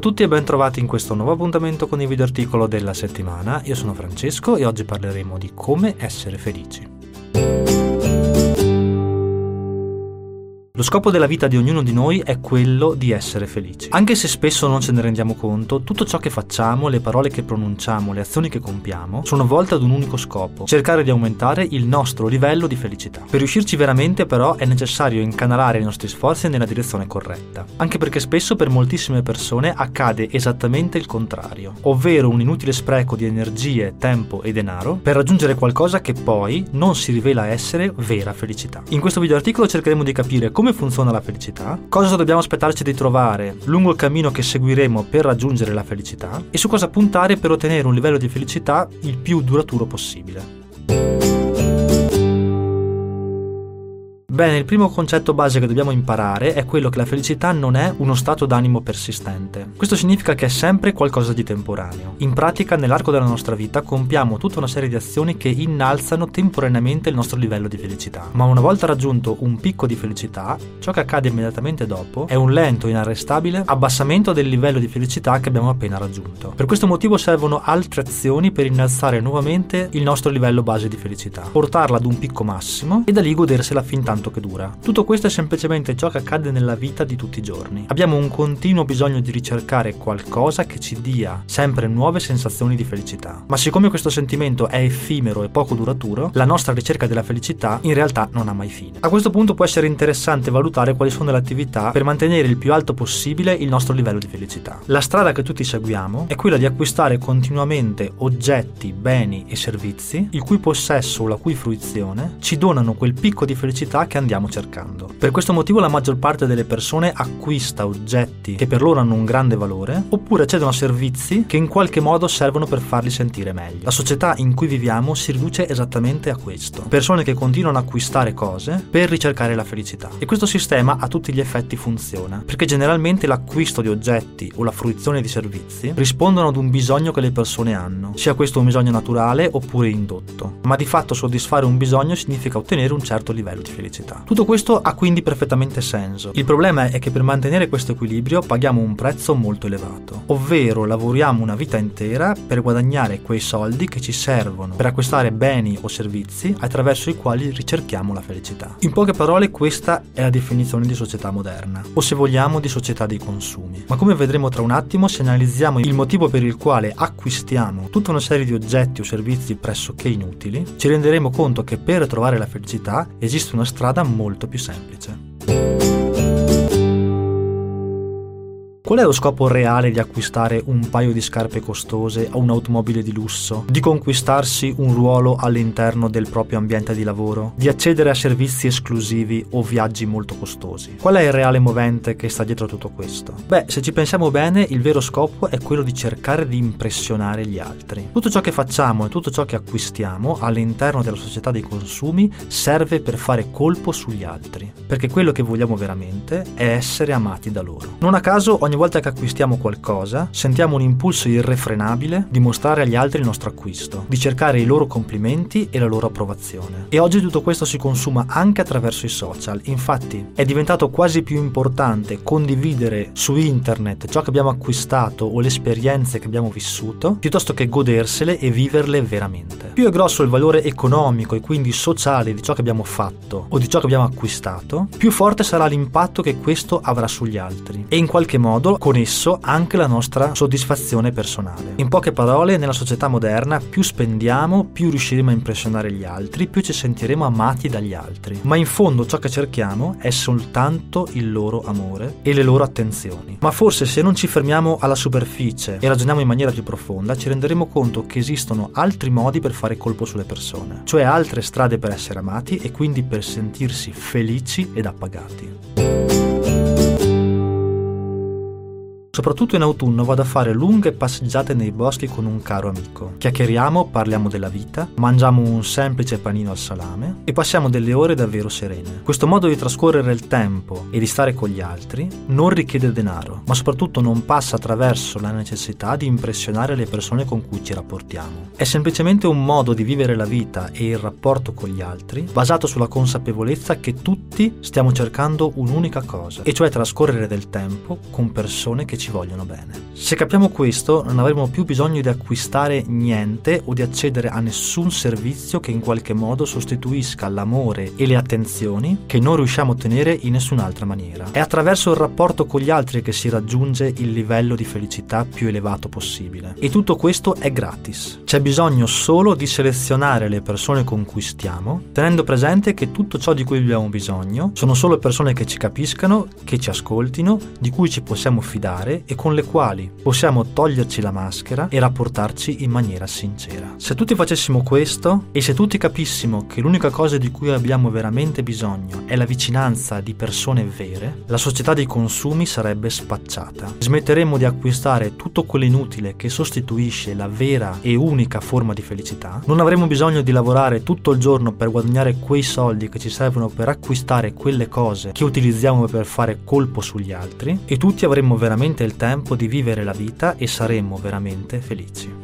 a tutti e ben trovati in questo nuovo appuntamento con il video articolo della settimana. Io sono Francesco e oggi parleremo di come essere felici. Lo scopo della vita di ognuno di noi è quello di essere felici. Anche se spesso non ce ne rendiamo conto, tutto ciò che facciamo, le parole che pronunciamo, le azioni che compiamo, sono volte ad un unico scopo, cercare di aumentare il nostro livello di felicità. Per riuscirci veramente però è necessario incanalare i nostri sforzi nella direzione corretta, anche perché spesso per moltissime persone accade esattamente il contrario, ovvero un inutile spreco di energie, tempo e denaro per raggiungere qualcosa che poi non si rivela essere vera felicità. In questo video articolo cercheremo di capire come come funziona la felicità, cosa dobbiamo aspettarci di trovare? Lungo il cammino che seguiremo per raggiungere la felicità? E su cosa puntare per ottenere un livello di felicità il più duraturo possibile. Bene, il primo concetto base che dobbiamo imparare è quello che la felicità non è uno stato d'animo persistente. Questo significa che è sempre qualcosa di temporaneo. In pratica, nell'arco della nostra vita compiamo tutta una serie di azioni che innalzano temporaneamente il nostro livello di felicità. Ma una volta raggiunto un picco di felicità, ciò che accade immediatamente dopo è un lento, inarrestabile abbassamento del livello di felicità che abbiamo appena raggiunto. Per questo motivo servono altre azioni per innalzare nuovamente il nostro livello base di felicità, portarla ad un picco massimo e da lì godersela fin tanto che dura. Tutto questo è semplicemente ciò che accade nella vita di tutti i giorni. Abbiamo un continuo bisogno di ricercare qualcosa che ci dia sempre nuove sensazioni di felicità. Ma siccome questo sentimento è effimero e poco duraturo, la nostra ricerca della felicità in realtà non ha mai fine. A questo punto può essere interessante valutare quali sono le attività per mantenere il più alto possibile il nostro livello di felicità. La strada che tutti seguiamo è quella di acquistare continuamente oggetti, beni e servizi il cui possesso o la cui fruizione ci donano quel picco di felicità che andiamo cercando. Per questo motivo la maggior parte delle persone acquista oggetti che per loro hanno un grande valore oppure accedono a servizi che in qualche modo servono per farli sentire meglio. La società in cui viviamo si riduce esattamente a questo. Persone che continuano ad acquistare cose per ricercare la felicità. E questo sistema a tutti gli effetti funziona, perché generalmente l'acquisto di oggetti o la fruizione di servizi rispondono ad un bisogno che le persone hanno, sia questo un bisogno naturale oppure indotto. Ma di fatto soddisfare un bisogno significa ottenere un certo livello di felicità felicità. Tutto questo ha quindi perfettamente senso. Il problema è che per mantenere questo equilibrio paghiamo un prezzo molto elevato, ovvero lavoriamo una vita intera per guadagnare quei soldi che ci servono per acquistare beni o servizi attraverso i quali ricerchiamo la felicità. In poche parole questa è la definizione di società moderna, o se vogliamo di società dei consumi. Ma come vedremo tra un attimo, se analizziamo il motivo per il quale acquistiamo tutta una serie di oggetti o servizi pressoché inutili, ci renderemo conto che per trovare la felicità esiste una strada strada molto più semplice. Qual è lo scopo reale di acquistare un paio di scarpe costose o un'automobile di lusso? Di conquistarsi un ruolo all'interno del proprio ambiente di lavoro? Di accedere a servizi esclusivi o viaggi molto costosi? Qual è il reale movente che sta dietro a tutto questo? Beh, se ci pensiamo bene, il vero scopo è quello di cercare di impressionare gli altri. Tutto ciò che facciamo e tutto ciò che acquistiamo all'interno della società dei consumi serve per fare colpo sugli altri, perché quello che vogliamo veramente è essere amati da loro. Non a caso ogni volta che acquistiamo qualcosa, sentiamo un impulso irrefrenabile di mostrare agli altri il nostro acquisto, di cercare i loro complimenti e la loro approvazione. E oggi tutto questo si consuma anche attraverso i social. Infatti, è diventato quasi più importante condividere su internet ciò che abbiamo acquistato o le esperienze che abbiamo vissuto, piuttosto che godersele e viverle veramente. Più è grosso il valore economico e quindi sociale di ciò che abbiamo fatto o di ciò che abbiamo acquistato, più forte sarà l'impatto che questo avrà sugli altri. E in qualche modo modo con esso anche la nostra soddisfazione personale. In poche parole, nella società moderna più spendiamo, più riusciremo a impressionare gli altri, più ci sentiremo amati dagli altri. Ma in fondo ciò che cerchiamo è soltanto il loro amore e le loro attenzioni. Ma forse se non ci fermiamo alla superficie e ragioniamo in maniera più profonda, ci renderemo conto che esistono altri modi per fare colpo sulle persone, cioè altre strade per essere amati e quindi per sentirsi felici ed appagati. Soprattutto in autunno vado a fare lunghe passeggiate nei boschi con un caro amico. Chiacchieriamo, parliamo della vita, mangiamo un semplice panino al salame e passiamo delle ore davvero serene. Questo modo di trascorrere il tempo e di stare con gli altri non richiede denaro, ma soprattutto non passa attraverso la necessità di impressionare le persone con cui ci rapportiamo. È semplicemente un modo di vivere la vita e il rapporto con gli altri basato sulla consapevolezza che tutti stiamo cercando un'unica cosa, e cioè trascorrere del tempo con persone che ci ci vogliono bene. Se capiamo questo, non avremo più bisogno di acquistare niente o di accedere a nessun servizio che in qualche modo sostituisca l'amore e le attenzioni che non riusciamo a ottenere in nessun'altra maniera. È attraverso il rapporto con gli altri che si raggiunge il livello di felicità più elevato possibile. E tutto questo è gratis. C'è bisogno solo di selezionare le persone con cui stiamo, tenendo presente che tutto ciò di cui abbiamo bisogno sono solo persone che ci capiscano, che ci ascoltino, di cui ci possiamo fidare e con le quali possiamo toglierci la maschera e rapportarci in maniera sincera. Se tutti facessimo questo e se tutti capissimo che l'unica cosa di cui abbiamo veramente bisogno è la vicinanza di persone vere, la società dei consumi sarebbe spacciata. Smetteremmo di acquistare tutto quello inutile che sostituisce la vera e unica forma di felicità, non avremo bisogno di lavorare tutto il giorno per guadagnare quei soldi che ci servono per acquistare quelle cose che utilizziamo per fare colpo sugli altri e tutti avremmo veramente il tempo di vivere la vita e saremmo veramente felici.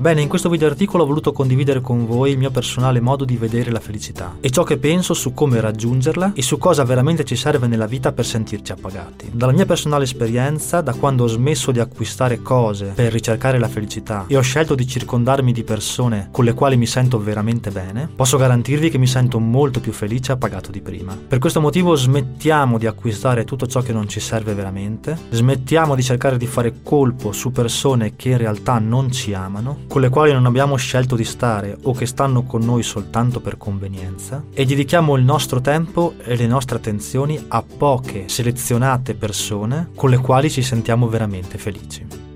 Bene, in questo video articolo ho voluto condividere con voi il mio personale modo di vedere la felicità e ciò che penso su come raggiungerla e su cosa veramente ci serve nella vita per sentirci appagati. Dalla mia personale esperienza, da quando ho smesso di acquistare cose per ricercare la felicità e ho scelto di circondarmi di persone con le quali mi sento veramente bene, posso garantirvi che mi sento molto più felice e appagato di prima. Per questo motivo smettiamo di acquistare tutto ciò che non ci serve veramente, smettiamo di cercare di fare colpo su persone che in realtà non ci amano, con le quali non abbiamo scelto di stare o che stanno con noi soltanto per convenienza e dedichiamo il nostro tempo e le nostre attenzioni a poche selezionate persone con le quali ci sentiamo veramente felici.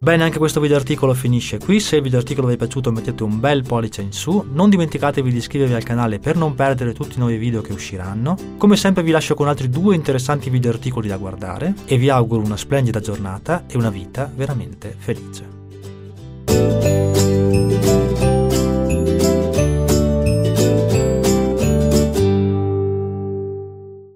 Bene, anche questo video articolo finisce qui. Se il video articolo vi è piaciuto mettete un bel pollice in su. Non dimenticatevi di iscrivervi al canale per non perdere tutti i nuovi video che usciranno. Come sempre vi lascio con altri due interessanti video articoli da guardare e vi auguro una splendida giornata e una vita veramente felice.